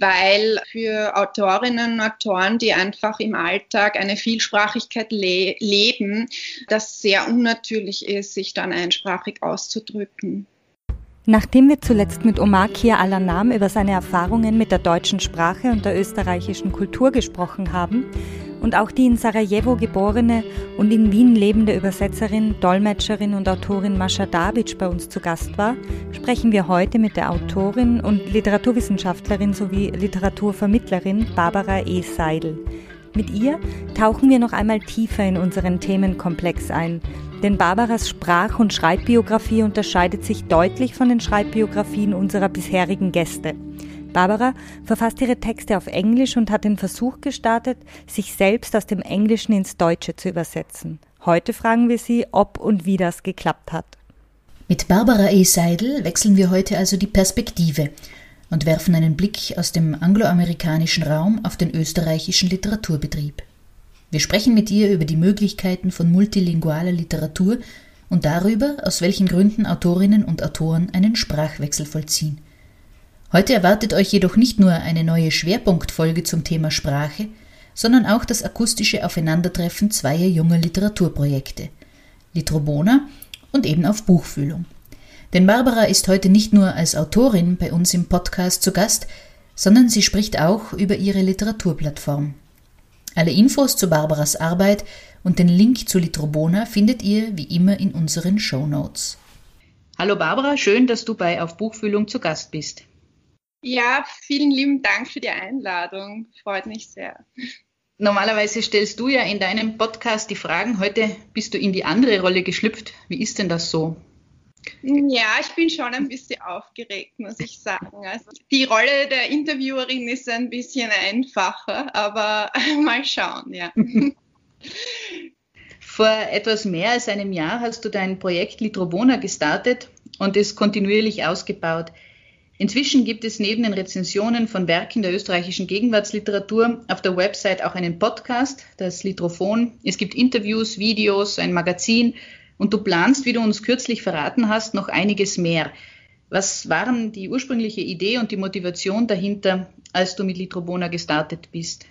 weil für Autorinnen und Autoren, die einfach im Alltag eine Vielsprachigkeit le leben, das sehr unnatürlich ist, sich dann einsprachig auszudrücken. Nachdem wir zuletzt mit Omar Kia Alanam über seine Erfahrungen mit der deutschen Sprache und der österreichischen Kultur gesprochen haben und auch die in Sarajevo geborene und in Wien lebende Übersetzerin, Dolmetscherin und Autorin Mascha Davic bei uns zu Gast war, sprechen wir heute mit der Autorin und Literaturwissenschaftlerin sowie Literaturvermittlerin Barbara E. Seidel. Mit ihr tauchen wir noch einmal tiefer in unseren Themenkomplex ein, denn Barbaras Sprach- und Schreibbiografie unterscheidet sich deutlich von den Schreibbiografien unserer bisherigen Gäste. Barbara verfasst ihre Texte auf Englisch und hat den Versuch gestartet, sich selbst aus dem Englischen ins Deutsche zu übersetzen. Heute fragen wir sie, ob und wie das geklappt hat. Mit Barbara E. Seidel wechseln wir heute also die Perspektive und werfen einen Blick aus dem angloamerikanischen Raum auf den österreichischen Literaturbetrieb. Wir sprechen mit ihr über die Möglichkeiten von multilingualer Literatur und darüber, aus welchen Gründen Autorinnen und Autoren einen Sprachwechsel vollziehen. Heute erwartet euch jedoch nicht nur eine neue Schwerpunktfolge zum Thema Sprache, sondern auch das akustische Aufeinandertreffen zweier junger Literaturprojekte, Litrobona und eben auf Buchfühlung. Denn Barbara ist heute nicht nur als Autorin bei uns im Podcast zu Gast, sondern sie spricht auch über ihre Literaturplattform. Alle Infos zu Barbaras Arbeit und den Link zu Litrobona findet ihr wie immer in unseren Show Notes. Hallo Barbara, schön, dass du bei Auf Buchfühlung zu Gast bist. Ja, vielen lieben Dank für die Einladung. Freut mich sehr. Normalerweise stellst du ja in deinem Podcast die Fragen. Heute bist du in die andere Rolle geschlüpft. Wie ist denn das so? Ja, ich bin schon ein bisschen aufgeregt, muss ich sagen. Also die Rolle der Interviewerin ist ein bisschen einfacher, aber mal schauen, ja. Vor etwas mehr als einem Jahr hast du dein Projekt Litrobona gestartet und es kontinuierlich ausgebaut. Inzwischen gibt es neben den Rezensionen von Werken der österreichischen Gegenwartsliteratur auf der Website auch einen Podcast, das Litrophon. Es gibt Interviews, Videos, ein Magazin und du planst, wie du uns kürzlich verraten hast, noch einiges mehr. Was waren die ursprüngliche Idee und die Motivation dahinter, als du mit Litrobona gestartet bist?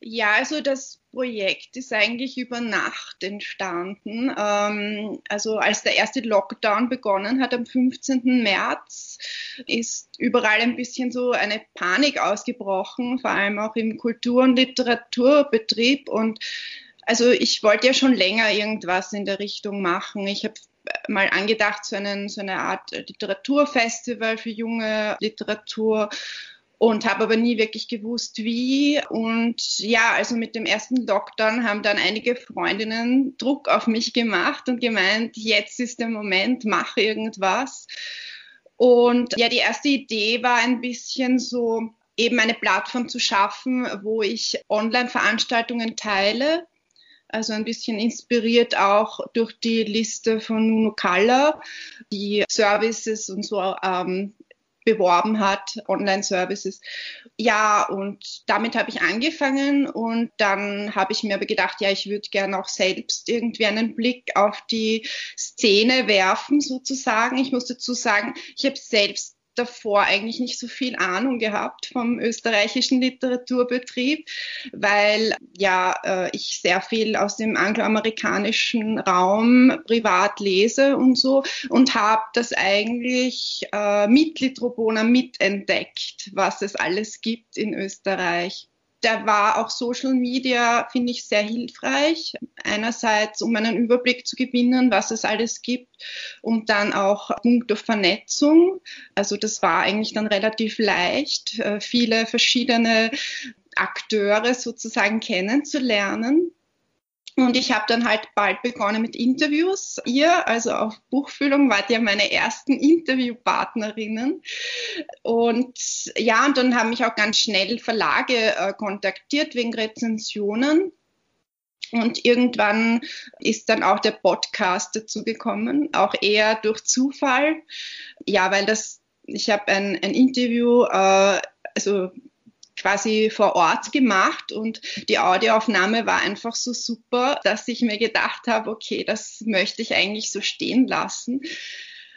Ja, also das Projekt ist eigentlich über Nacht entstanden. Ähm, also als der erste Lockdown begonnen hat am 15. März, ist überall ein bisschen so eine Panik ausgebrochen, vor allem auch im Kultur- und Literaturbetrieb. Und also ich wollte ja schon länger irgendwas in der Richtung machen. Ich habe mal angedacht, so, einen, so eine Art Literaturfestival für junge Literatur und habe aber nie wirklich gewusst, wie. Und ja, also mit dem ersten Lockdown haben dann einige Freundinnen Druck auf mich gemacht und gemeint, jetzt ist der Moment, mach irgendwas. Und ja, die erste Idee war ein bisschen so, eben eine Plattform zu schaffen, wo ich Online-Veranstaltungen teile. Also ein bisschen inspiriert auch durch die Liste von Nuno Kalla, die Services und so ähm, beworben hat, Online-Services. Ja, und damit habe ich angefangen und dann habe ich mir aber gedacht, ja, ich würde gerne auch selbst irgendwie einen Blick auf die Szene werfen, sozusagen. Ich muss dazu sagen, ich habe selbst davor eigentlich nicht so viel Ahnung gehabt vom österreichischen Literaturbetrieb, weil ja äh, ich sehr viel aus dem angloamerikanischen Raum privat lese und so und habe das eigentlich äh, mit Litrobona mitentdeckt, was es alles gibt in Österreich da war auch Social Media, finde ich, sehr hilfreich. Einerseits, um einen Überblick zu gewinnen, was es alles gibt, und dann auch Punkte Vernetzung. Also das war eigentlich dann relativ leicht, äh, viele verschiedene Akteure sozusagen kennenzulernen. Und ich habe dann halt bald begonnen mit Interviews. Ihr, also auf Buchfühlung, wart ja meine ersten Interviewpartnerinnen. Und ja, und dann haben mich auch ganz schnell Verlage äh, kontaktiert wegen Rezensionen. Und irgendwann ist dann auch der Podcast dazu gekommen, auch eher durch Zufall. Ja, weil das, ich habe ein, ein Interview, äh, also quasi vor Ort gemacht und die Audioaufnahme war einfach so super, dass ich mir gedacht habe, okay, das möchte ich eigentlich so stehen lassen.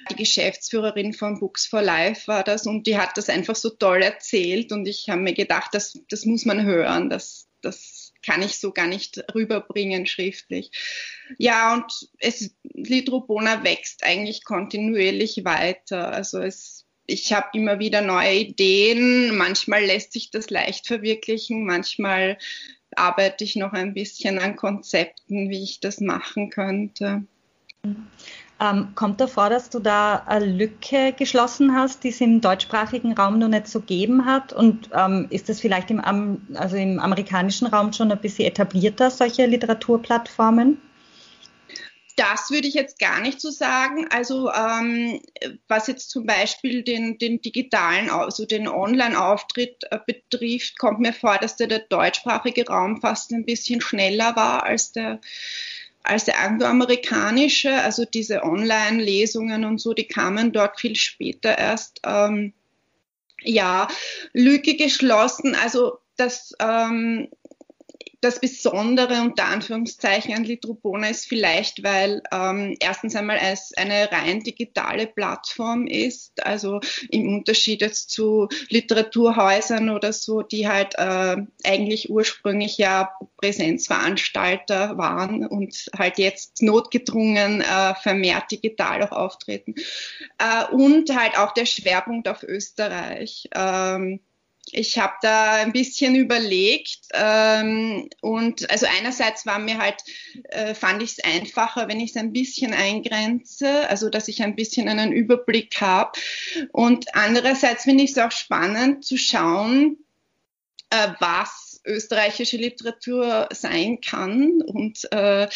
Die Geschäftsführerin von Books for Life war das und die hat das einfach so toll erzählt und ich habe mir gedacht, das, das muss man hören, das, das kann ich so gar nicht rüberbringen schriftlich. Ja, und es, Lidrobona wächst eigentlich kontinuierlich weiter. Also es, ich habe immer wieder neue Ideen. Manchmal lässt sich das leicht verwirklichen, manchmal arbeite ich noch ein bisschen an Konzepten, wie ich das machen könnte. Ähm, kommt davor, dass du da eine Lücke geschlossen hast, die es im deutschsprachigen Raum noch nicht so gegeben hat? Und ähm, ist das vielleicht im, also im amerikanischen Raum schon ein bisschen etablierter, solche Literaturplattformen? Das würde ich jetzt gar nicht so sagen. Also ähm, was jetzt zum Beispiel den, den digitalen, also den Online-Auftritt äh, betrifft, kommt mir vor, dass der, der deutschsprachige Raum fast ein bisschen schneller war als der als der angloamerikanische, also diese Online-Lesungen und so, die kamen dort viel später erst. Ähm, ja, Lücke geschlossen, also das ähm, das Besondere unter Anführungszeichen an Litropona ist vielleicht, weil ähm, erstens einmal es eine rein digitale Plattform ist, also im Unterschied jetzt zu Literaturhäusern oder so, die halt äh, eigentlich ursprünglich ja Präsenzveranstalter waren und halt jetzt notgedrungen äh, vermehrt digital auch auftreten. Äh, und halt auch der Schwerpunkt auf Österreich. Ähm, ich habe da ein bisschen überlegt ähm, und also einerseits war mir halt, äh, fand ich es einfacher, wenn ich es ein bisschen eingrenze, also dass ich ein bisschen einen Überblick habe und andererseits finde ich es auch spannend zu schauen, äh, was österreichische Literatur sein kann und, äh,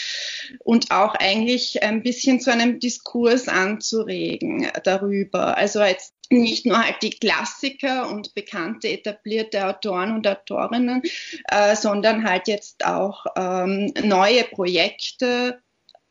und auch eigentlich ein bisschen zu einem Diskurs anzuregen darüber. Also jetzt nicht nur halt die Klassiker und bekannte etablierte Autoren und Autorinnen, äh, sondern halt jetzt auch ähm, neue Projekte,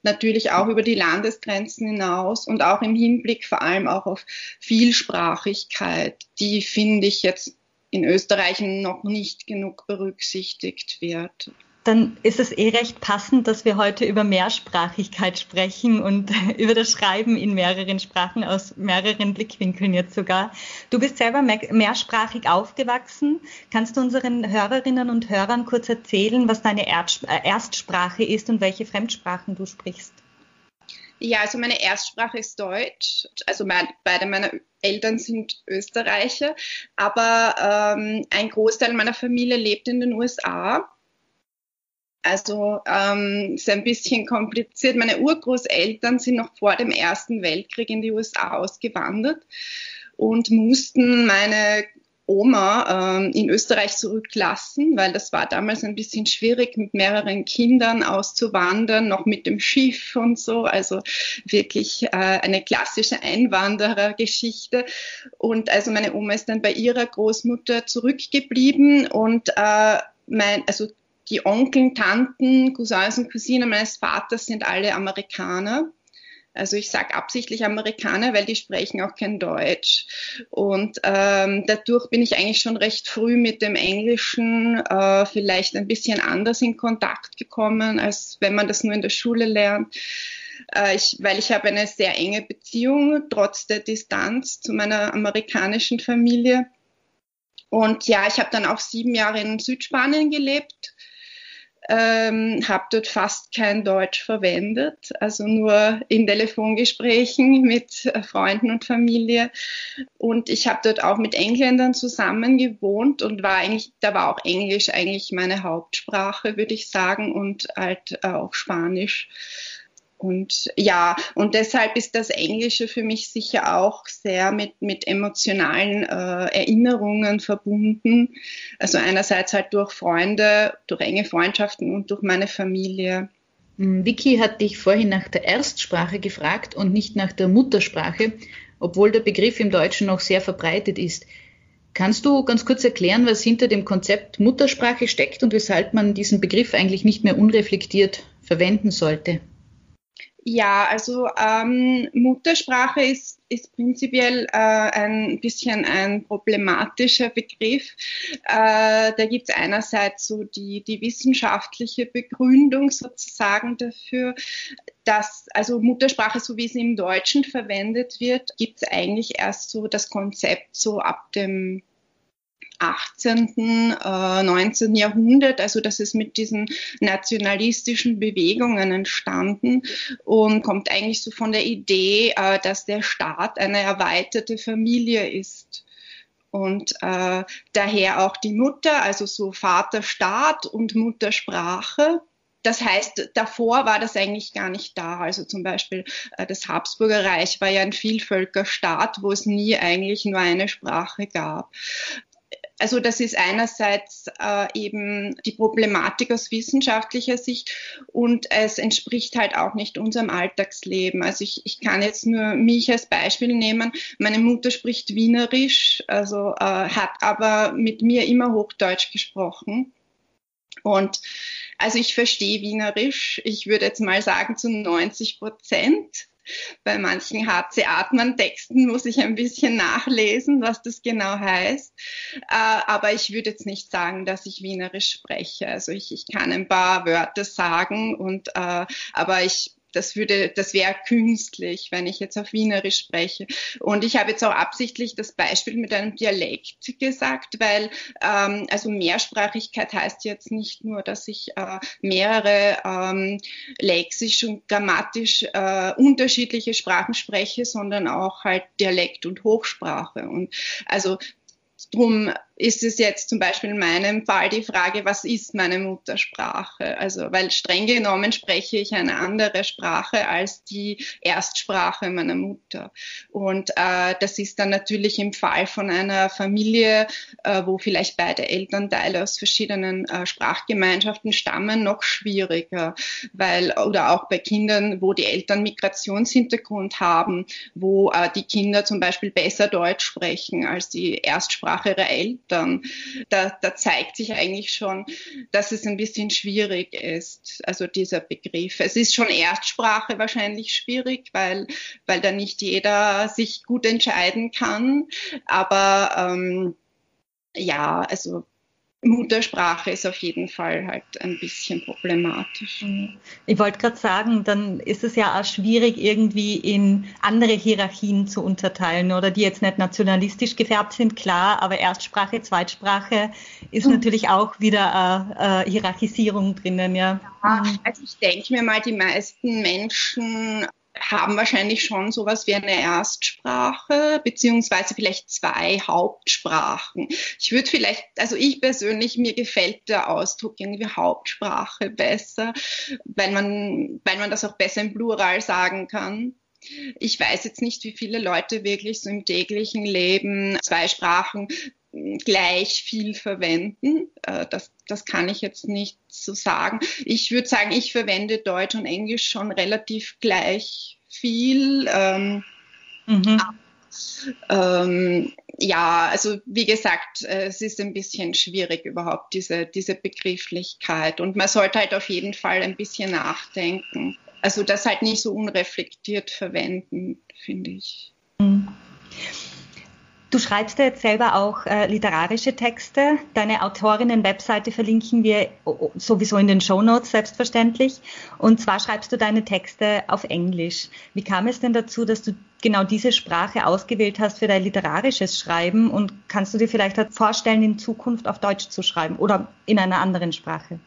natürlich auch über die Landesgrenzen hinaus und auch im Hinblick vor allem auch auf Vielsprachigkeit, die finde ich jetzt in Österreich noch nicht genug berücksichtigt wird. Dann ist es eh recht passend, dass wir heute über Mehrsprachigkeit sprechen und über das Schreiben in mehreren Sprachen aus mehreren Blickwinkeln jetzt sogar. Du bist selber mehrsprachig aufgewachsen. Kannst du unseren Hörerinnen und Hörern kurz erzählen, was deine äh, Erstsprache ist und welche Fremdsprachen du sprichst? Ja, also meine Erstsprache ist Deutsch. Also mein, beide meiner Eltern sind Österreicher, aber ähm, ein Großteil meiner Familie lebt in den USA. Also ähm, ist ein bisschen kompliziert. Meine Urgroßeltern sind noch vor dem Ersten Weltkrieg in die USA ausgewandert und mussten meine Oma ähm, in Österreich zurücklassen, weil das war damals ein bisschen schwierig, mit mehreren Kindern auszuwandern, noch mit dem Schiff und so. Also wirklich äh, eine klassische Einwanderergeschichte. Und also meine Oma ist dann bei ihrer Großmutter zurückgeblieben und äh, mein, also die Onkel, Tanten, Cousins und Cousinen meines Vaters sind alle Amerikaner. Also ich sage absichtlich Amerikaner, weil die sprechen auch kein Deutsch. Und ähm, dadurch bin ich eigentlich schon recht früh mit dem Englischen äh, vielleicht ein bisschen anders in Kontakt gekommen, als wenn man das nur in der Schule lernt. Äh, ich, weil ich habe eine sehr enge Beziehung, trotz der Distanz zu meiner amerikanischen Familie. Und ja, ich habe dann auch sieben Jahre in Südspanien gelebt ähm, habe dort fast kein Deutsch verwendet, also nur in Telefongesprächen mit äh, Freunden und Familie. Und ich habe dort auch mit Engländern zusammen gewohnt und war eigentlich, da war auch Englisch eigentlich meine Hauptsprache, würde ich sagen, und halt auch Spanisch. Und ja, und deshalb ist das Englische für mich sicher auch sehr mit, mit emotionalen äh, Erinnerungen verbunden. Also einerseits halt durch Freunde, durch enge Freundschaften und durch meine Familie. Hm, Vicky hat dich vorhin nach der Erstsprache gefragt und nicht nach der Muttersprache, obwohl der Begriff im Deutschen noch sehr verbreitet ist. Kannst du ganz kurz erklären, was hinter dem Konzept Muttersprache steckt und weshalb man diesen Begriff eigentlich nicht mehr unreflektiert verwenden sollte? Ja, also ähm, Muttersprache ist, ist prinzipiell äh, ein bisschen ein problematischer Begriff. Äh, da gibt es einerseits so die, die wissenschaftliche Begründung sozusagen dafür, dass also Muttersprache, so wie sie im Deutschen verwendet wird, gibt es eigentlich erst so das Konzept so ab dem 18., äh, 19. Jahrhundert. Also das ist mit diesen nationalistischen Bewegungen entstanden und kommt eigentlich so von der Idee, äh, dass der Staat eine erweiterte Familie ist. Und äh, daher auch die Mutter, also so Vaterstaat und Muttersprache. Das heißt, davor war das eigentlich gar nicht da. Also zum Beispiel äh, das Habsburger Reich war ja ein Vielvölkerstaat, wo es nie eigentlich nur eine Sprache gab. Also das ist einerseits äh, eben die Problematik aus wissenschaftlicher Sicht und es entspricht halt auch nicht unserem Alltagsleben. Also ich, ich kann jetzt nur mich als Beispiel nehmen. Meine Mutter spricht Wienerisch, also äh, hat aber mit mir immer Hochdeutsch gesprochen. Und also ich verstehe Wienerisch, ich würde jetzt mal sagen zu 90 Prozent. Bei manchen HC Atman Texten muss ich ein bisschen nachlesen, was das genau heißt. Äh, aber ich würde jetzt nicht sagen, dass ich Wienerisch spreche. Also ich, ich kann ein paar Wörter sagen und äh, aber ich das würde, das wäre künstlich, wenn ich jetzt auf Wienerisch spreche. Und ich habe jetzt auch absichtlich das Beispiel mit einem Dialekt gesagt, weil ähm, also Mehrsprachigkeit heißt jetzt nicht nur, dass ich äh, mehrere ähm, lexisch und grammatisch äh, unterschiedliche Sprachen spreche, sondern auch halt Dialekt und Hochsprache. Und also drum ist es jetzt zum Beispiel in meinem Fall die Frage, was ist meine Muttersprache? Also, weil streng genommen spreche ich eine andere Sprache als die Erstsprache meiner Mutter. Und äh, das ist dann natürlich im Fall von einer Familie, äh, wo vielleicht beide Elternteile aus verschiedenen äh, Sprachgemeinschaften stammen, noch schwieriger, weil oder auch bei Kindern, wo die Eltern Migrationshintergrund haben, wo äh, die Kinder zum Beispiel besser Deutsch sprechen als die Erstsprache ihrer Eltern dann, da, da zeigt sich eigentlich schon, dass es ein bisschen schwierig ist, also dieser Begriff. Es ist schon Erstsprache wahrscheinlich schwierig, weil, weil da nicht jeder sich gut entscheiden kann. Aber ähm, ja, also Muttersprache ist auf jeden Fall halt ein bisschen problematisch. Mhm. Ich wollte gerade sagen, dann ist es ja auch schwierig, irgendwie in andere Hierarchien zu unterteilen oder die jetzt nicht nationalistisch gefärbt sind, klar, aber Erstsprache, Zweitsprache ist mhm. natürlich auch wieder eine Hierarchisierung drinnen, ja. ja also ich denke mir mal, die meisten Menschen haben wahrscheinlich schon sowas wie eine Erstsprache, beziehungsweise vielleicht zwei Hauptsprachen. Ich würde vielleicht, also ich persönlich, mir gefällt der Ausdruck irgendwie Hauptsprache besser, weil man, weil man das auch besser im Plural sagen kann. Ich weiß jetzt nicht, wie viele Leute wirklich so im täglichen Leben zwei Sprachen gleich viel verwenden. Äh, das, das kann ich jetzt nicht so sagen. Ich würde sagen, ich verwende Deutsch und Englisch schon relativ gleich viel. Ähm, mhm. ähm, ja, also wie gesagt, äh, es ist ein bisschen schwierig überhaupt diese, diese Begrifflichkeit und man sollte halt auf jeden Fall ein bisschen nachdenken. Also das halt nicht so unreflektiert verwenden, finde ich. Du schreibst ja jetzt selber auch äh, literarische Texte. Deine Autorinnen-Webseite verlinken wir sowieso in den Show Notes selbstverständlich. Und zwar schreibst du deine Texte auf Englisch. Wie kam es denn dazu, dass du genau diese Sprache ausgewählt hast für dein literarisches Schreiben? Und kannst du dir vielleicht vorstellen, in Zukunft auf Deutsch zu schreiben oder in einer anderen Sprache?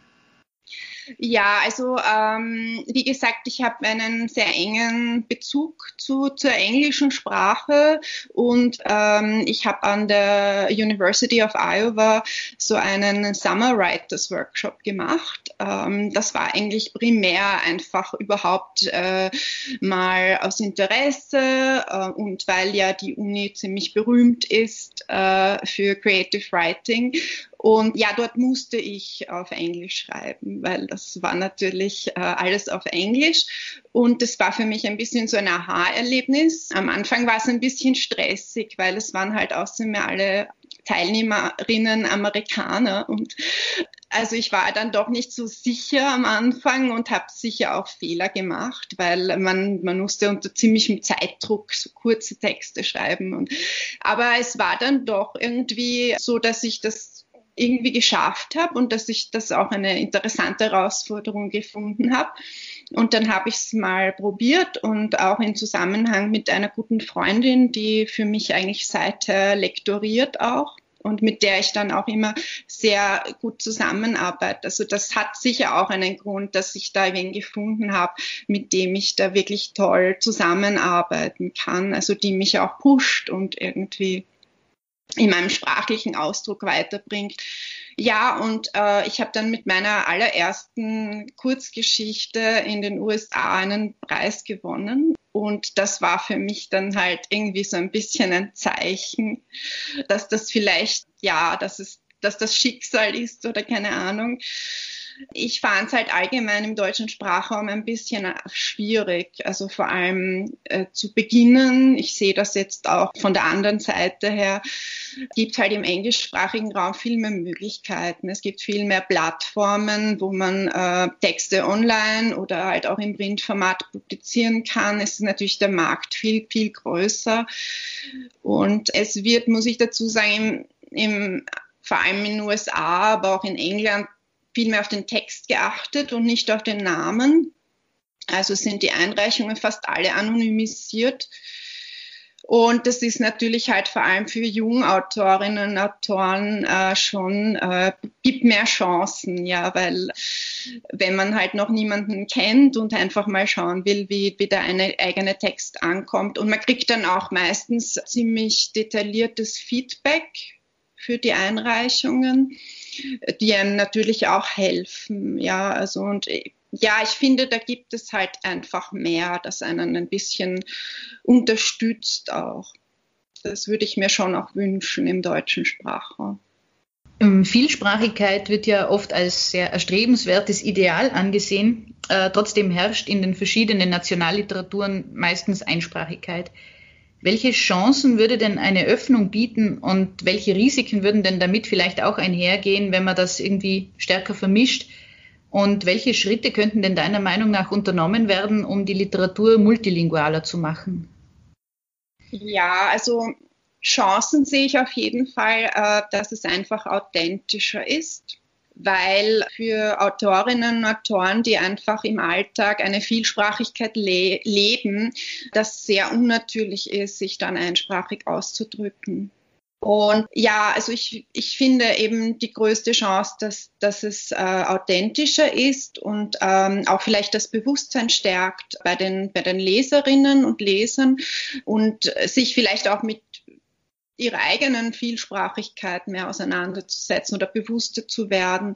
Ja, also ähm, wie gesagt, ich habe einen sehr engen Bezug zu, zur englischen Sprache und ähm, ich habe an der University of Iowa so einen Summer Writers Workshop gemacht. Ähm, das war eigentlich primär einfach überhaupt äh, mal aus Interesse äh, und weil ja die Uni ziemlich berühmt ist äh, für Creative Writing Und ja, dort musste ich auf Englisch schreiben, weil das war natürlich äh, alles auf Englisch. Und das war für mich ein bisschen so ein Aha-Erlebnis. Am Anfang war es ein bisschen stressig, weil es waren halt außerdem alle Teilnehmerinnen Amerikaner und also ich war dann doch nicht so sicher am Anfang und habe sicher auch Fehler gemacht, weil man, man musste unter ziemlichem Zeitdruck so kurze Texte schreiben. Und, aber es war dann doch irgendwie so, dass ich das irgendwie geschafft habe und dass ich das auch eine interessante Herausforderung gefunden habe. Und dann habe ich es mal probiert und auch in Zusammenhang mit einer guten Freundin, die für mich eigentlich seither lektoriert auch und mit der ich dann auch immer sehr gut zusammenarbeite. Also das hat sicher auch einen Grund, dass ich da wen gefunden habe, mit dem ich da wirklich toll zusammenarbeiten kann, also die mich auch pusht und irgendwie in meinem sprachlichen Ausdruck weiterbringt. Ja, und äh, ich habe dann mit meiner allerersten Kurzgeschichte in den USA einen Preis gewonnen. Und das war für mich dann halt irgendwie so ein bisschen ein Zeichen, dass das vielleicht, ja, dass es, dass das Schicksal ist oder keine Ahnung. Ich fand es halt allgemein im deutschen Sprachraum ein bisschen schwierig. Also vor allem äh, zu beginnen. Ich sehe das jetzt auch von der anderen Seite her. Gibt halt im englischsprachigen Raum viel mehr Möglichkeiten. Es gibt viel mehr Plattformen, wo man äh, Texte online oder halt auch im Printformat publizieren kann. Es ist natürlich der Markt viel, viel größer. Und es wird, muss ich dazu sagen, im, im vor allem in den USA, aber auch in England viel mehr auf den Text geachtet und nicht auf den Namen. Also sind die Einreichungen fast alle anonymisiert. Und das ist natürlich halt vor allem für Jungautorinnen und Autoren äh, schon, äh, gibt mehr Chancen, ja, weil wenn man halt noch niemanden kennt und einfach mal schauen will, wie, wie der eine eigene Text ankommt. Und man kriegt dann auch meistens ziemlich detailliertes Feedback für die Einreichungen die einem natürlich auch helfen. Ja, also und ja, ich finde, da gibt es halt einfach mehr, das einen ein bisschen unterstützt auch. Das würde ich mir schon auch wünschen im deutschen Sprachraum. Ähm, Vielsprachigkeit wird ja oft als sehr erstrebenswertes Ideal angesehen. Äh, trotzdem herrscht in den verschiedenen Nationalliteraturen meistens Einsprachigkeit. Welche Chancen würde denn eine Öffnung bieten und welche Risiken würden denn damit vielleicht auch einhergehen, wenn man das irgendwie stärker vermischt? Und welche Schritte könnten denn deiner Meinung nach unternommen werden, um die Literatur multilingualer zu machen? Ja, also Chancen sehe ich auf jeden Fall, äh, dass es einfach authentischer ist weil für Autorinnen und Autoren, die einfach im Alltag eine Vielsprachigkeit le leben, das sehr unnatürlich ist, sich dann einsprachig auszudrücken. Und ja, also ich, ich finde eben die größte Chance, dass, dass es äh, authentischer ist und ähm, auch vielleicht das Bewusstsein stärkt bei den, bei den Leserinnen und Lesern und sich vielleicht auch mit ihrer eigenen Vielsprachigkeit mehr auseinanderzusetzen oder bewusster zu werden.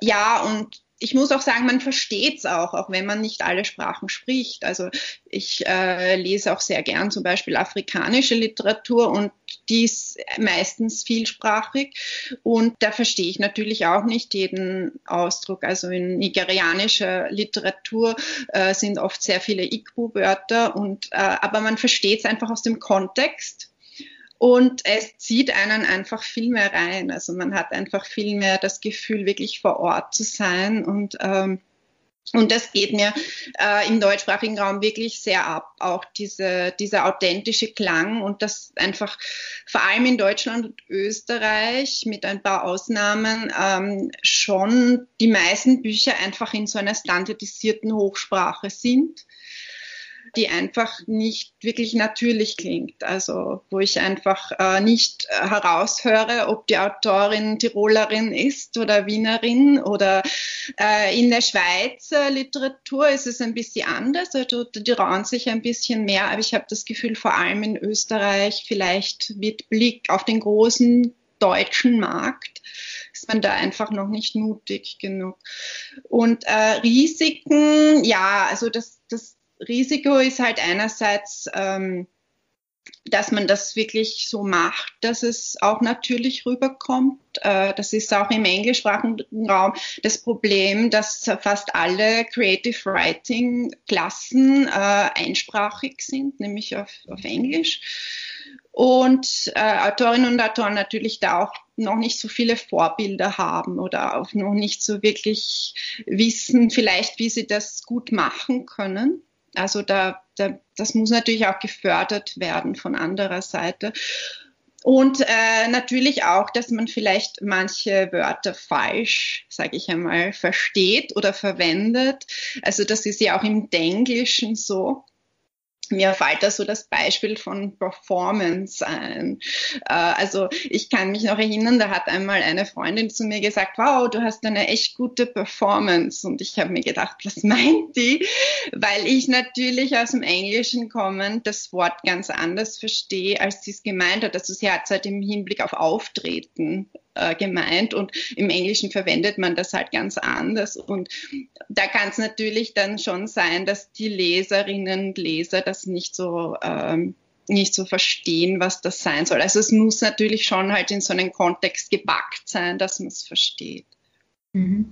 Ja, und ich muss auch sagen, man versteht es auch, auch wenn man nicht alle Sprachen spricht. Also ich äh, lese auch sehr gern zum Beispiel afrikanische Literatur und die ist meistens vielsprachig und da verstehe ich natürlich auch nicht jeden Ausdruck. Also in nigerianischer Literatur äh, sind oft sehr viele Igbo-Wörter und äh, aber man versteht es einfach aus dem Kontext und es zieht einen einfach viel mehr rein. Also man hat einfach viel mehr das Gefühl, wirklich vor Ort zu sein. Und ähm, und das geht mir äh, im deutschsprachigen Raum wirklich sehr ab, auch diese, dieser authentische Klang und das einfach vor allem in Deutschland und Österreich mit ein paar Ausnahmen ähm, schon die meisten Bücher einfach in so einer standardisierten Hochsprache sind die einfach nicht wirklich natürlich klingt. Also wo ich einfach äh, nicht äh, heraushöre, ob die Autorin Tirolerin ist oder Wienerin oder äh, in der Schweizer Literatur ist es ein bisschen anders. Also die trauen sich ein bisschen mehr, aber ich habe das Gefühl, vor allem in Österreich vielleicht mit Blick auf den großen deutschen Markt ist man da einfach noch nicht mutig genug. Und äh, Risiken, ja, also das, das Risiko ist halt einerseits, ähm, dass man das wirklich so macht, dass es auch natürlich rüberkommt. Äh, das ist auch im englischsprachigen Raum das Problem, dass fast alle Creative Writing Klassen äh, einsprachig sind, nämlich auf, auf Englisch. Und äh, Autorinnen und Autoren natürlich da auch noch nicht so viele Vorbilder haben oder auch noch nicht so wirklich wissen, vielleicht, wie sie das gut machen können. Also da, da, das muss natürlich auch gefördert werden von anderer Seite. Und äh, natürlich auch, dass man vielleicht manche Wörter falsch, sage ich einmal, versteht oder verwendet. Also das ist ja auch im Denglischen so mir fällt da so das Beispiel von Performance ein. Äh, also ich kann mich noch erinnern, da hat einmal eine Freundin zu mir gesagt, wow, du hast eine echt gute Performance. Und ich habe mir gedacht, was meint die? Weil ich natürlich aus dem Englischen kommend das Wort ganz anders verstehe, als sie es gemeint hat. Also sie hat es halt im Hinblick auf Auftreten äh, gemeint und im Englischen verwendet man das halt ganz anders. Und da kann es natürlich dann schon sein, dass die Leserinnen und Leser das nicht so ähm, nicht so verstehen, was das sein soll. Also es muss natürlich schon halt in so einen Kontext gepackt sein, dass man es versteht. Mhm.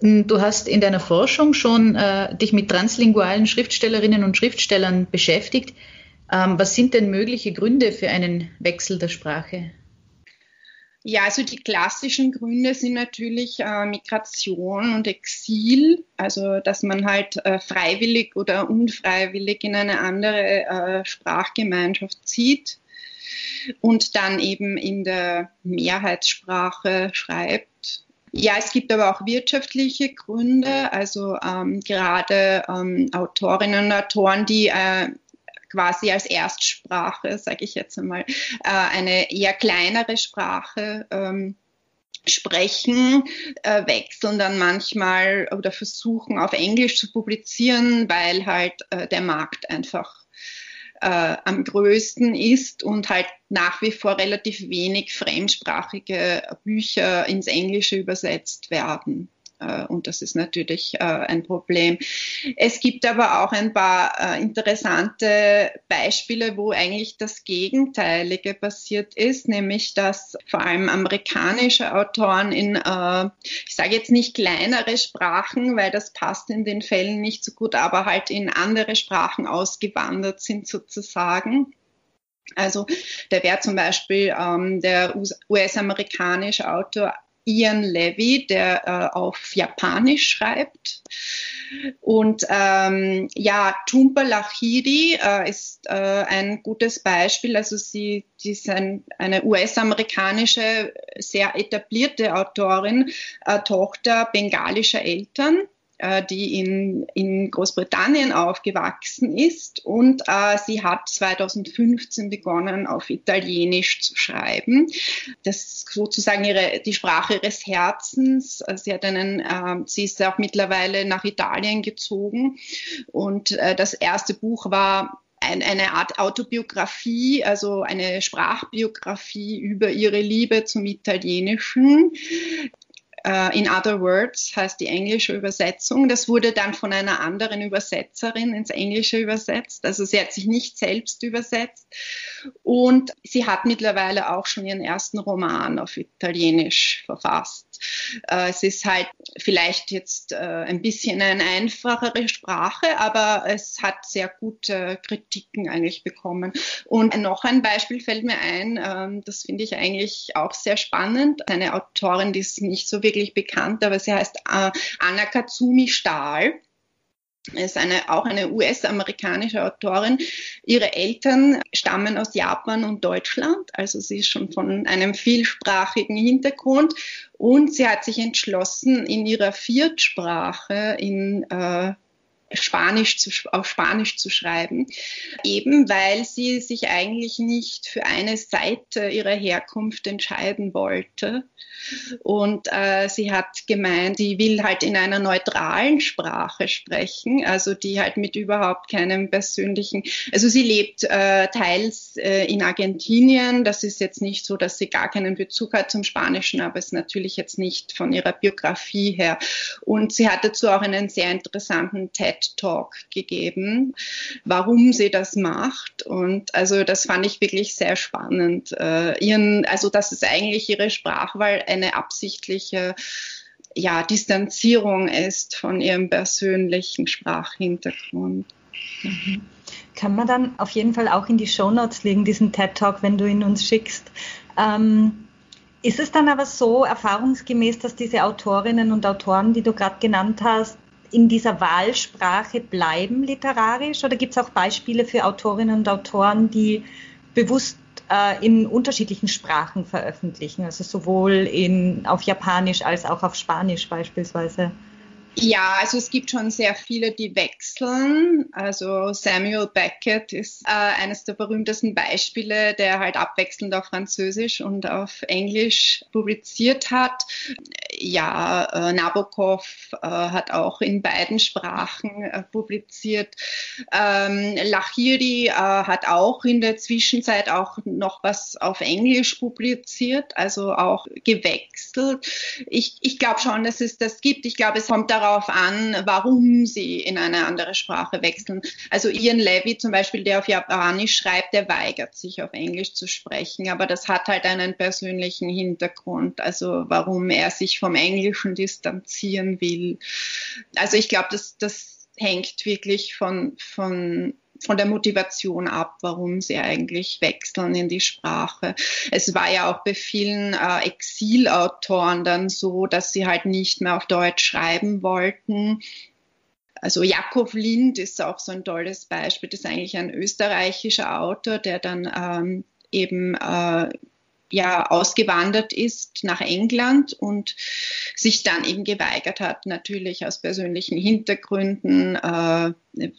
Du hast in deiner Forschung schon äh, dich mit translingualen Schriftstellerinnen und Schriftstellern beschäftigt. Ähm, was sind denn mögliche Gründe für einen Wechsel der Sprache? Ja, also die klassischen Gründe sind natürlich äh, Migration und Exil, also dass man halt äh, freiwillig oder unfreiwillig in eine andere äh, Sprachgemeinschaft zieht und dann eben in der Mehrheitssprache schreibt. Ja, es gibt aber auch wirtschaftliche Gründe, also ähm, gerade ähm, Autorinnen und Autoren, die äh, quasi als Erstsprache, sage ich jetzt einmal, äh, eine eher kleinere Sprache ähm, sprechen, äh, wechseln dann manchmal oder versuchen auf Englisch zu publizieren, weil halt äh, der Markt einfach am größten ist und halt nach wie vor relativ wenig fremdsprachige Bücher ins Englische übersetzt werden. Äh, und das ist natürlich äh, ein Problem. Es gibt aber auch ein paar äh, interessante Beispiele, wo eigentlich das Gegenteilige passiert ist, nämlich dass vor allem amerikanische Autoren in, ich sage jetzt nicht kleinere Sprachen, weil das passt in den Fällen nicht so gut, aber halt in andere Sprachen ausgewandert sind sozusagen. Also da wäre zum Beispiel ähm, der US-amerikanische Autor Ian Levy, der äh, auf Japanisch schreibt. Und ähm, ja, Tumpa Lahiri äh, ist äh, ein gutes Beispiel. Also sie, sie ist ein, eine US-amerikanische, sehr etablierte Autorin, äh, Tochter bengalischer Eltern die in, in Großbritannien aufgewachsen ist und äh, sie hat 2015 begonnen, auf Italienisch zu schreiben. Das ist sozusagen ihre, die Sprache ihres Herzens. Also sie, hat einen, äh, sie ist auch mittlerweile nach Italien gezogen und äh, das erste Buch war eine Art Autobiografie, also eine Sprachbiografie über ihre Liebe zum Italienischen. Uh, in Other Words heißt die englische Übersetzung. Das wurde dann von einer anderen Übersetzerin ins Englische übersetzt. Also sie hat sich nicht selbst übersetzt. Und sie hat mittlerweile auch schon ihren ersten Roman auf Italienisch verfasst. Uh, es ist halt vielleicht jetzt uh, ein bisschen eine einfachere Sprache, aber es hat sehr gute Kritiken eigentlich bekommen. Und noch ein Beispiel fällt mir ein, ähm, das finde ich eigentlich auch sehr spannend. Eine Autorin, die ist nicht so wirklich wirklich bekannt, aber sie heißt äh, Anna Katsumi Stahl. Ist eine, auch eine US-amerikanische Autorin. Ihre Eltern stammen aus Japan und Deutschland, also sie ist schon von einem vielsprachigen Hintergrund. Und sie hat sich entschlossen, in ihrer Viertsprache, in äh, Spanisch zu, auf Spanisch zu schreiben, eben weil sie sich eigentlich nicht für eine Seite ihrer Herkunft entscheiden wollte. Und äh, sie hat gemeint, sie will halt in einer neutralen Sprache sprechen, also die halt mit überhaupt keinem persönlichen, also sie lebt äh, teils äh, in Argentinien, das ist jetzt nicht so, dass sie gar keinen Bezug hat zum Spanischen, aber ist natürlich jetzt nicht von ihrer Biografie her. Und sie hat dazu auch einen sehr interessanten TED TED Talk gegeben, warum sie das macht. Und also das fand ich wirklich sehr spannend. Äh, ihren, also dass es eigentlich ihre Sprachwahl eine absichtliche ja, Distanzierung ist von ihrem persönlichen Sprachhintergrund. Mhm. Kann man dann auf jeden Fall auch in die Shownotes legen, diesen TED Talk, wenn du ihn uns schickst. Ähm, ist es dann aber so erfahrungsgemäß, dass diese Autorinnen und Autoren, die du gerade genannt hast, in dieser Wahlsprache bleiben literarisch? Oder gibt es auch Beispiele für Autorinnen und Autoren, die bewusst äh, in unterschiedlichen Sprachen veröffentlichen, also sowohl in, auf Japanisch als auch auf Spanisch beispielsweise? Ja, also es gibt schon sehr viele, die wechseln. Also Samuel Beckett ist äh, eines der berühmtesten Beispiele, der halt abwechselnd auf Französisch und auf Englisch publiziert hat. Ja, äh, Nabokov äh, hat auch in beiden Sprachen äh, publiziert. Ähm, Lahiri äh, hat auch in der Zwischenzeit auch noch was auf Englisch publiziert, also auch gewechselt. Ich, ich glaube schon, dass es das gibt. Ich glaube, es kommt darauf darauf an, warum sie in eine andere Sprache wechseln. Also Ian Levy zum Beispiel, der auf Japanisch schreibt, der weigert sich auf Englisch zu sprechen, aber das hat halt einen persönlichen Hintergrund, also warum er sich vom Englischen distanzieren will. Also ich glaube, das, das hängt wirklich von, von von der Motivation ab, warum sie eigentlich wechseln in die Sprache. Es war ja auch bei vielen äh, Exilautoren dann so, dass sie halt nicht mehr auf Deutsch schreiben wollten. Also Jakob Lind ist auch so ein tolles Beispiel. Das ist eigentlich ein österreichischer Autor, der dann ähm, eben äh, ja ausgewandert ist nach England und sich dann eben geweigert hat, natürlich aus persönlichen Hintergründen. Äh,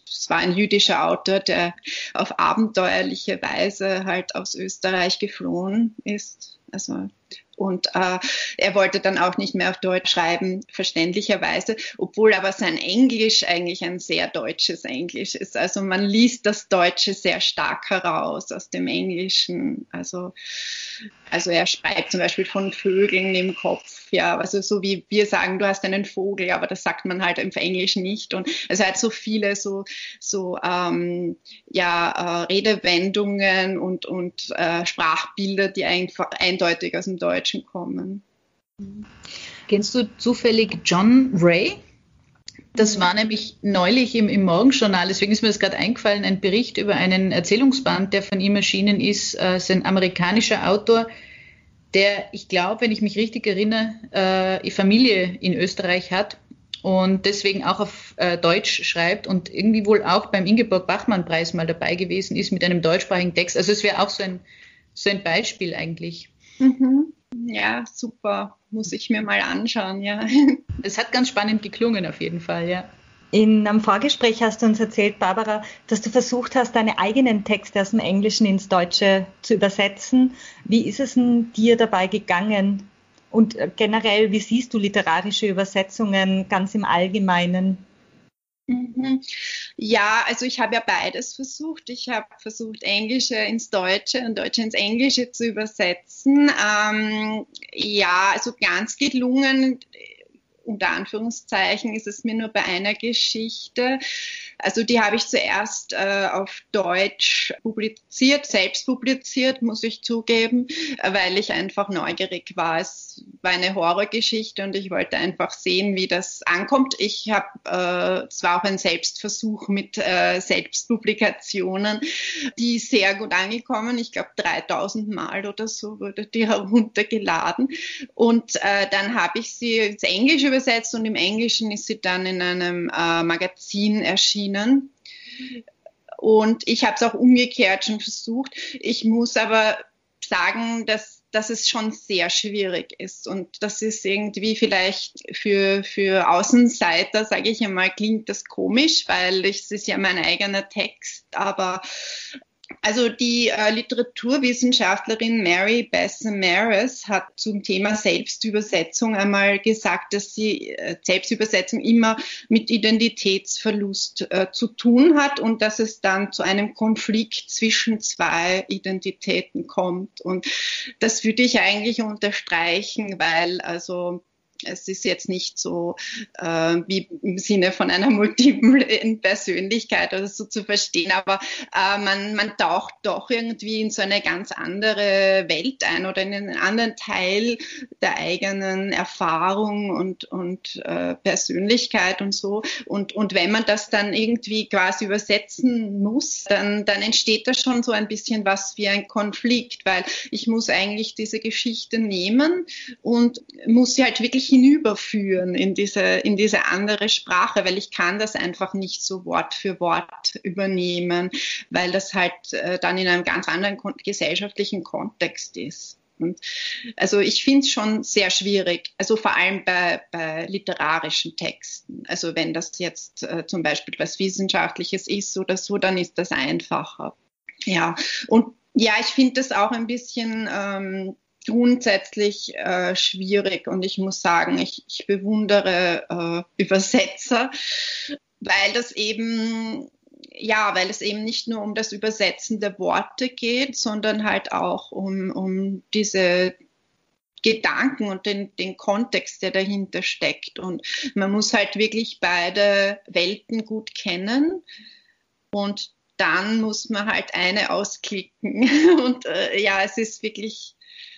es war ein jüdischer Autor, der auf abenteuerliche Weise halt aus Österreich geflohen ist. Also und äh, er wollte dann auch nicht mehr auf Deutsch schreiben, verständlicherweise, obwohl aber sein Englisch eigentlich ein sehr deutsches Englisch ist. Also man liest das Deutsche sehr stark heraus aus dem Englischen. Also, also er schreibt zum Beispiel von Vögeln im Kopf, ja, also so wie wir sagen, du hast einen Vogel, aber das sagt man halt im Englischen nicht. Und es hat so viele so, so ähm, ja, äh, Redewendungen und, und äh, Sprachbilder, die einfach eindeutig aus dem Deutschen kommen. Kennst du zufällig John Ray? Das war nämlich neulich im, im Morgenjournal, deswegen ist mir das gerade eingefallen, ein Bericht über einen Erzählungsband, der von ihm erschienen ist. Äh, ist ein amerikanischer Autor, der, ich glaube, wenn ich mich richtig erinnere, äh, Familie in Österreich hat und deswegen auch auf äh, Deutsch schreibt und irgendwie wohl auch beim Ingeborg Bachmann-Preis mal dabei gewesen ist mit einem deutschsprachigen Text. Also es wäre auch so ein, so ein Beispiel eigentlich. Mhm. Ja, super. Muss ich mir mal anschauen, ja. Es hat ganz spannend geklungen auf jeden Fall, ja. In einem Vorgespräch hast du uns erzählt, Barbara, dass du versucht hast, deine eigenen Texte aus dem Englischen ins Deutsche zu übersetzen. Wie ist es denn dir dabei gegangen? Und äh, generell, wie siehst du literarische Übersetzungen ganz im Allgemeinen? Mhm. Ja, also ich habe ja beides versucht. Ich habe versucht, Englische ins Deutsche und Deutsche ins Englische zu übersetzen. Ähm, ja, also ganz gelungen unter Anführungszeichen ist es mir nur bei einer Geschichte. Also die habe ich zuerst äh, auf Deutsch publiziert, selbst publiziert, muss ich zugeben, weil ich einfach neugierig war. Es war eine Horrorgeschichte und ich wollte einfach sehen, wie das ankommt. Ich habe, äh, es auch ein Selbstversuch mit äh, Selbstpublikationen, die sehr gut angekommen. Ich glaube 3000 Mal oder so wurde die heruntergeladen. Und äh, dann habe ich sie ins Englische übersetzt und im Englischen ist sie dann in einem äh, Magazin erschienen. Und ich habe es auch umgekehrt schon versucht. Ich muss aber sagen, dass, dass es schon sehr schwierig ist. Und das ist irgendwie vielleicht für, für Außenseiter, sage ich einmal, klingt das komisch, weil es ist ja mein eigener Text. Aber also die äh, Literaturwissenschaftlerin Mary Besson Maris hat zum Thema Selbstübersetzung einmal gesagt, dass sie äh, Selbstübersetzung immer mit Identitätsverlust äh, zu tun hat und dass es dann zu einem Konflikt zwischen zwei Identitäten kommt. Und das würde ich eigentlich unterstreichen, weil also es ist jetzt nicht so äh, wie im Sinne von einer multiplen Persönlichkeit oder so zu verstehen, aber äh, man, man taucht doch irgendwie in so eine ganz andere Welt ein oder in einen anderen Teil der eigenen Erfahrung und, und äh, Persönlichkeit und so. Und, und wenn man das dann irgendwie quasi übersetzen muss, dann, dann entsteht da schon so ein bisschen was wie ein Konflikt, weil ich muss eigentlich diese Geschichte nehmen und muss sie halt wirklich hinüberführen in diese, in diese andere Sprache, weil ich kann das einfach nicht so Wort für Wort übernehmen, weil das halt äh, dann in einem ganz anderen gesellschaftlichen Kontext ist. Also ich finde es schon sehr schwierig, also vor allem bei, bei literarischen Texten. Also wenn das jetzt äh, zum Beispiel was Wissenschaftliches ist oder so, dann ist das einfacher. Ja, und ja, ich finde das auch ein bisschen ähm, grundsätzlich äh, schwierig und ich muss sagen, ich, ich bewundere äh, Übersetzer, weil das eben ja, weil es eben nicht nur um das Übersetzen der Worte geht, sondern halt auch um, um diese Gedanken und den, den Kontext, der dahinter steckt. Und man muss halt wirklich beide Welten gut kennen und dann muss man halt eine ausklicken. Und äh, ja, es ist wirklich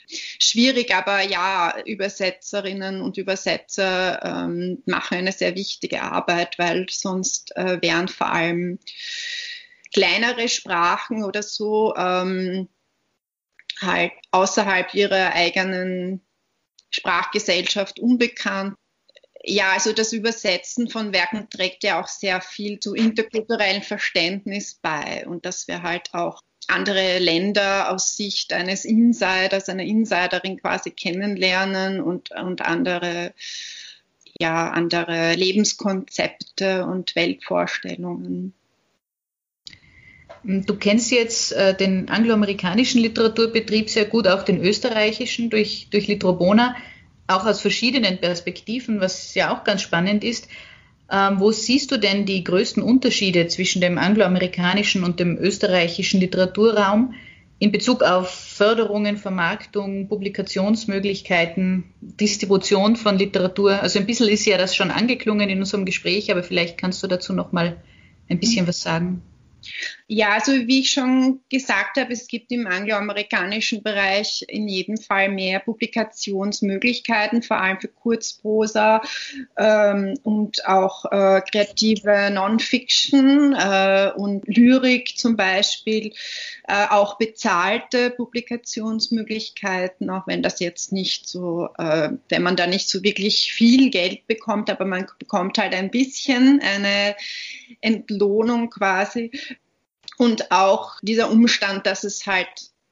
schwierig, aber ja, Übersetzerinnen und Übersetzer ähm, machen eine sehr wichtige Arbeit, weil sonst äh, wären vor allem kleinere Sprachen oder so ähm, halt außerhalb ihrer eigenen Sprachgesellschaft unbekannt. Ja, also das Übersetzen von Werken trägt ja auch sehr viel zu interkulturellem Verständnis bei und dass wir halt auch andere Länder aus Sicht eines Insiders, einer Insiderin quasi kennenlernen und, und andere, ja, andere Lebenskonzepte und Weltvorstellungen. Du kennst jetzt äh, den angloamerikanischen Literaturbetrieb sehr gut, auch den österreichischen durch, durch Litrobona, auch aus verschiedenen Perspektiven, was ja auch ganz spannend ist. Ähm, wo siehst du denn die größten Unterschiede zwischen dem angloamerikanischen und dem österreichischen Literaturraum in Bezug auf Förderungen, Vermarktung, Publikationsmöglichkeiten, Distribution von Literatur? Also ein bisschen ist ja das schon angeklungen in unserem Gespräch, aber vielleicht kannst du dazu noch mal ein bisschen was sagen. Ja, also wie ich schon gesagt habe, es gibt im angloamerikanischen Bereich in jedem Fall mehr Publikationsmöglichkeiten, vor allem für Kurzprosa ähm, und auch äh, kreative Non-Fiction äh, und Lyrik zum Beispiel, äh, auch bezahlte Publikationsmöglichkeiten, auch wenn das jetzt nicht so, äh, wenn man da nicht so wirklich viel Geld bekommt, aber man bekommt halt ein bisschen eine Entlohnung quasi. Und auch dieser Umstand, dass es halt,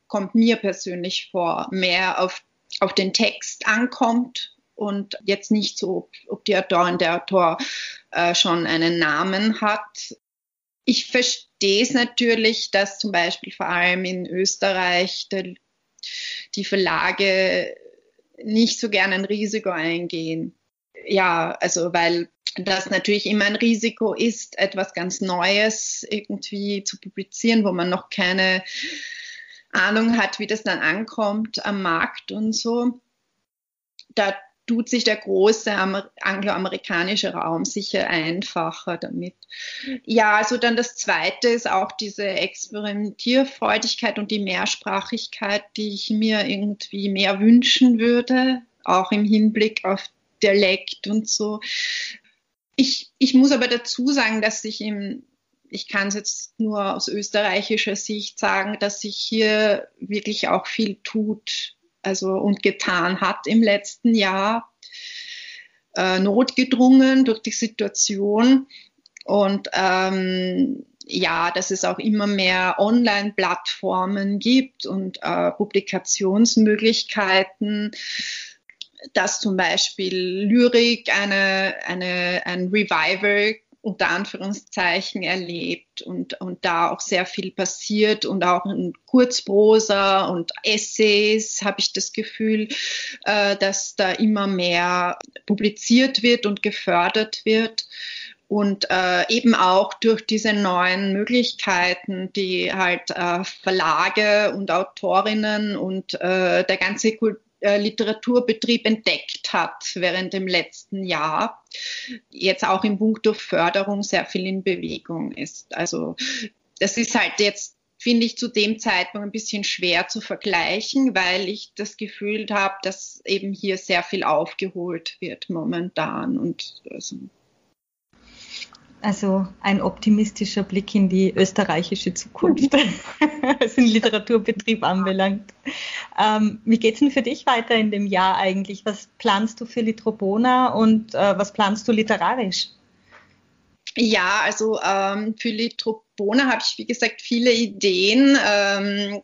kommt mir persönlich vor, mehr auf, auf den Text ankommt und jetzt nicht so, ob, ob die Autorin, der Autor äh, schon einen Namen hat. Ich verstehe es natürlich, dass zum Beispiel vor allem in Österreich der, die Verlage nicht so gerne ein Risiko eingehen. Ja, also weil das natürlich immer ein Risiko ist, etwas ganz Neues irgendwie zu publizieren, wo man noch keine Ahnung hat, wie das dann ankommt am Markt und so. Da tut sich der große angloamerikanische Raum sicher einfacher damit. Ja, also dann das Zweite ist auch diese Experimentierfreudigkeit und die Mehrsprachigkeit, die ich mir irgendwie mehr wünschen würde, auch im Hinblick auf Dialekt und so. Ich, ich muss aber dazu sagen, dass sich im, ich kann es jetzt nur aus österreichischer Sicht sagen, dass sich hier wirklich auch viel tut, also und getan hat im letzten Jahr, äh, notgedrungen durch die Situation. Und ähm, ja, dass es auch immer mehr Online-Plattformen gibt und äh, Publikationsmöglichkeiten dass zum Beispiel Lyrik eine, eine, ein Revival unter Anführungszeichen erlebt und, und da auch sehr viel passiert und auch in Kurzprosa und Essays habe ich das Gefühl, äh, dass da immer mehr publiziert wird und gefördert wird. Und äh, eben auch durch diese neuen Möglichkeiten, die halt äh, Verlage und Autorinnen und äh, der ganze Kultur Literaturbetrieb entdeckt hat während dem letzten Jahr, jetzt auch im Punkt Förderung sehr viel in Bewegung ist. Also das ist halt jetzt finde ich zu dem Zeitpunkt ein bisschen schwer zu vergleichen, weil ich das Gefühl habe, dass eben hier sehr viel aufgeholt wird momentan und also also ein optimistischer Blick in die österreichische Zukunft, was den Literaturbetrieb anbelangt. Ähm, wie geht es denn für dich weiter in dem Jahr eigentlich? Was planst du für Litropona und äh, was planst du literarisch? Ja, also ähm, für Litropona habe ich, wie gesagt, viele Ideen. Ähm,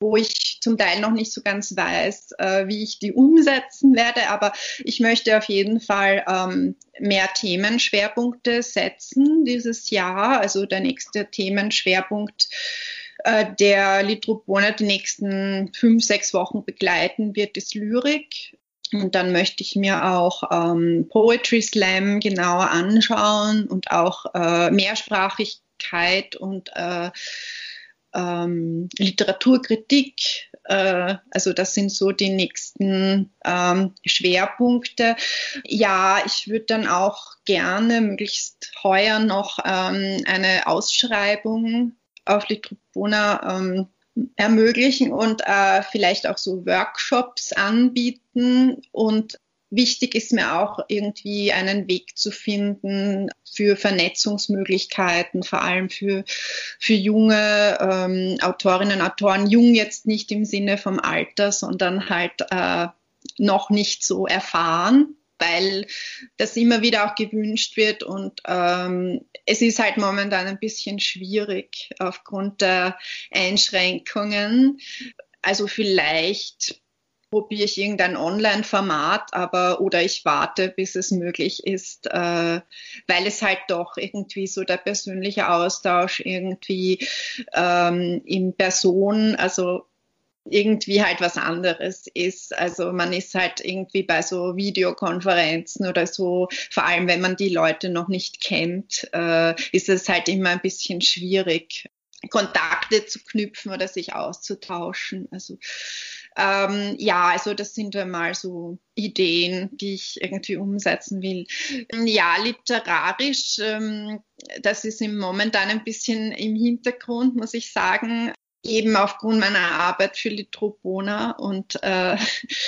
wo ich zum Teil noch nicht so ganz weiß, äh, wie ich die umsetzen werde. Aber ich möchte auf jeden Fall ähm, mehr Themenschwerpunkte setzen dieses Jahr. Also der nächste Themenschwerpunkt, der Litropona die nächsten fünf, sechs Wochen begleiten wird, ist Lyrik. Und dann möchte ich mir auch ähm, Poetry Slam genauer anschauen und auch äh, Mehrsprachigkeit und äh, ähm, Literaturkritik. Äh, also das sind so die nächsten ähm, Schwerpunkte. Ja, ich würde dann auch gerne möglichst heuer noch ähm, eine Ausschreibung auf Litropona ähm, ermöglichen und äh, vielleicht auch so Workshops anbieten und Wichtig ist mir auch irgendwie einen Weg zu finden für Vernetzungsmöglichkeiten, vor allem für, für junge ähm, Autorinnen und Autoren. Jung jetzt nicht im Sinne vom Alter, sondern halt äh, noch nicht so erfahren, weil das immer wieder auch gewünscht wird und ähm, es ist halt momentan ein bisschen schwierig aufgrund der Einschränkungen. Also vielleicht probiere ich irgendein Online-Format, aber oder ich warte, bis es möglich ist, äh, weil es halt doch irgendwie so der persönliche Austausch irgendwie ähm, in Person, also irgendwie halt was anderes ist. Also man ist halt irgendwie bei so Videokonferenzen oder so, vor allem wenn man die Leute noch nicht kennt, äh, ist es halt immer ein bisschen schwierig, Kontakte zu knüpfen oder sich auszutauschen. Also ähm, ja, also das sind einmal so Ideen, die ich irgendwie umsetzen will. Ja, literarisch, ähm, das ist im momentan ein bisschen im Hintergrund, muss ich sagen eben aufgrund meiner Arbeit für Litropona und äh,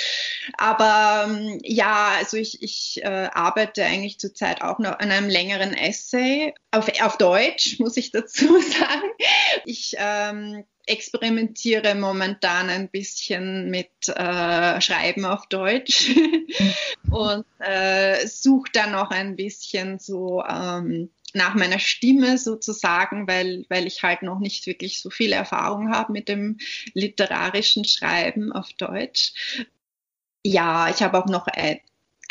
aber ähm, ja, also ich, ich äh, arbeite eigentlich zurzeit auch noch an einem längeren Essay auf, auf Deutsch, muss ich dazu sagen. Ich ähm, experimentiere momentan ein bisschen mit äh, Schreiben auf Deutsch und äh, suche dann noch ein bisschen so ähm, nach meiner Stimme sozusagen, weil, weil ich halt noch nicht wirklich so viel Erfahrung habe mit dem literarischen Schreiben auf Deutsch. Ja, ich habe auch noch ein,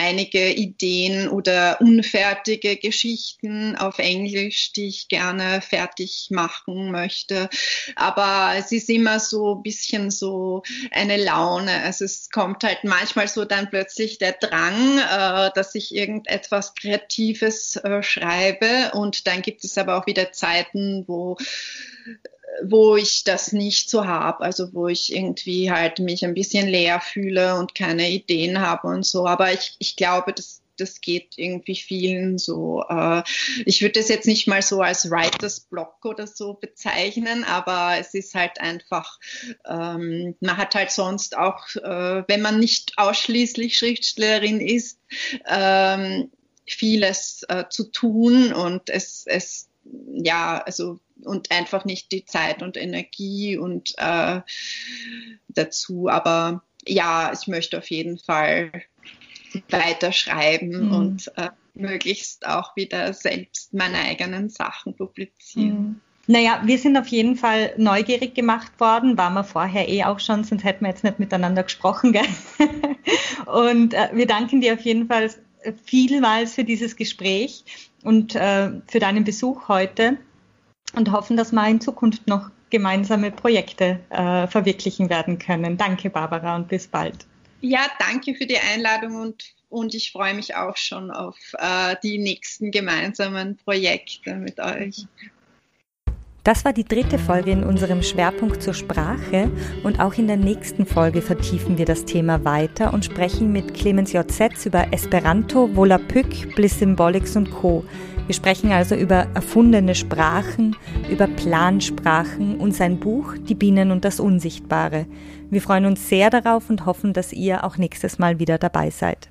einige Ideen oder unfertige Geschichten auf Englisch, die ich gerne fertig machen möchte. Aber es ist immer so ein bisschen so eine Laune. Also es kommt halt manchmal so dann plötzlich der Drang, äh, dass ich irgendetwas Kreatives äh, schreibe und dann gibt es aber auch wieder Zeiten, wo wo ich das nicht so habe, also wo ich irgendwie halt mich ein bisschen leer fühle und keine Ideen habe und so. Aber ich, ich glaube, das, das geht irgendwie vielen so. Äh, ich würde das jetzt nicht mal so als Writers Block oder so bezeichnen, aber es ist halt einfach, ähm, man hat halt sonst auch, äh, wenn man nicht ausschließlich Schriftstellerin ist, ähm, vieles äh, zu tun und es, es ja, also und einfach nicht die Zeit und Energie und äh, dazu. Aber ja, ich möchte auf jeden Fall weiter schreiben mhm. und äh, möglichst auch wieder selbst meine eigenen Sachen publizieren. Mhm. Naja, wir sind auf jeden Fall neugierig gemacht worden, waren wir vorher eh auch schon, sonst hätten wir jetzt nicht miteinander gesprochen. Gell? Und äh, wir danken dir auf jeden Fall vielmals für dieses Gespräch und äh, für deinen Besuch heute und hoffen, dass wir in Zukunft noch gemeinsame Projekte äh, verwirklichen werden können. Danke, Barbara, und bis bald. Ja, danke für die Einladung und, und ich freue mich auch schon auf äh, die nächsten gemeinsamen Projekte mit euch. Das war die dritte Folge in unserem Schwerpunkt zur Sprache und auch in der nächsten Folge vertiefen wir das Thema weiter und sprechen mit Clemens J. Setz über Esperanto, Volapük, Bliss Symbolics und Co. Wir sprechen also über erfundene Sprachen, über Plansprachen und sein Buch Die Bienen und das Unsichtbare. Wir freuen uns sehr darauf und hoffen, dass ihr auch nächstes Mal wieder dabei seid.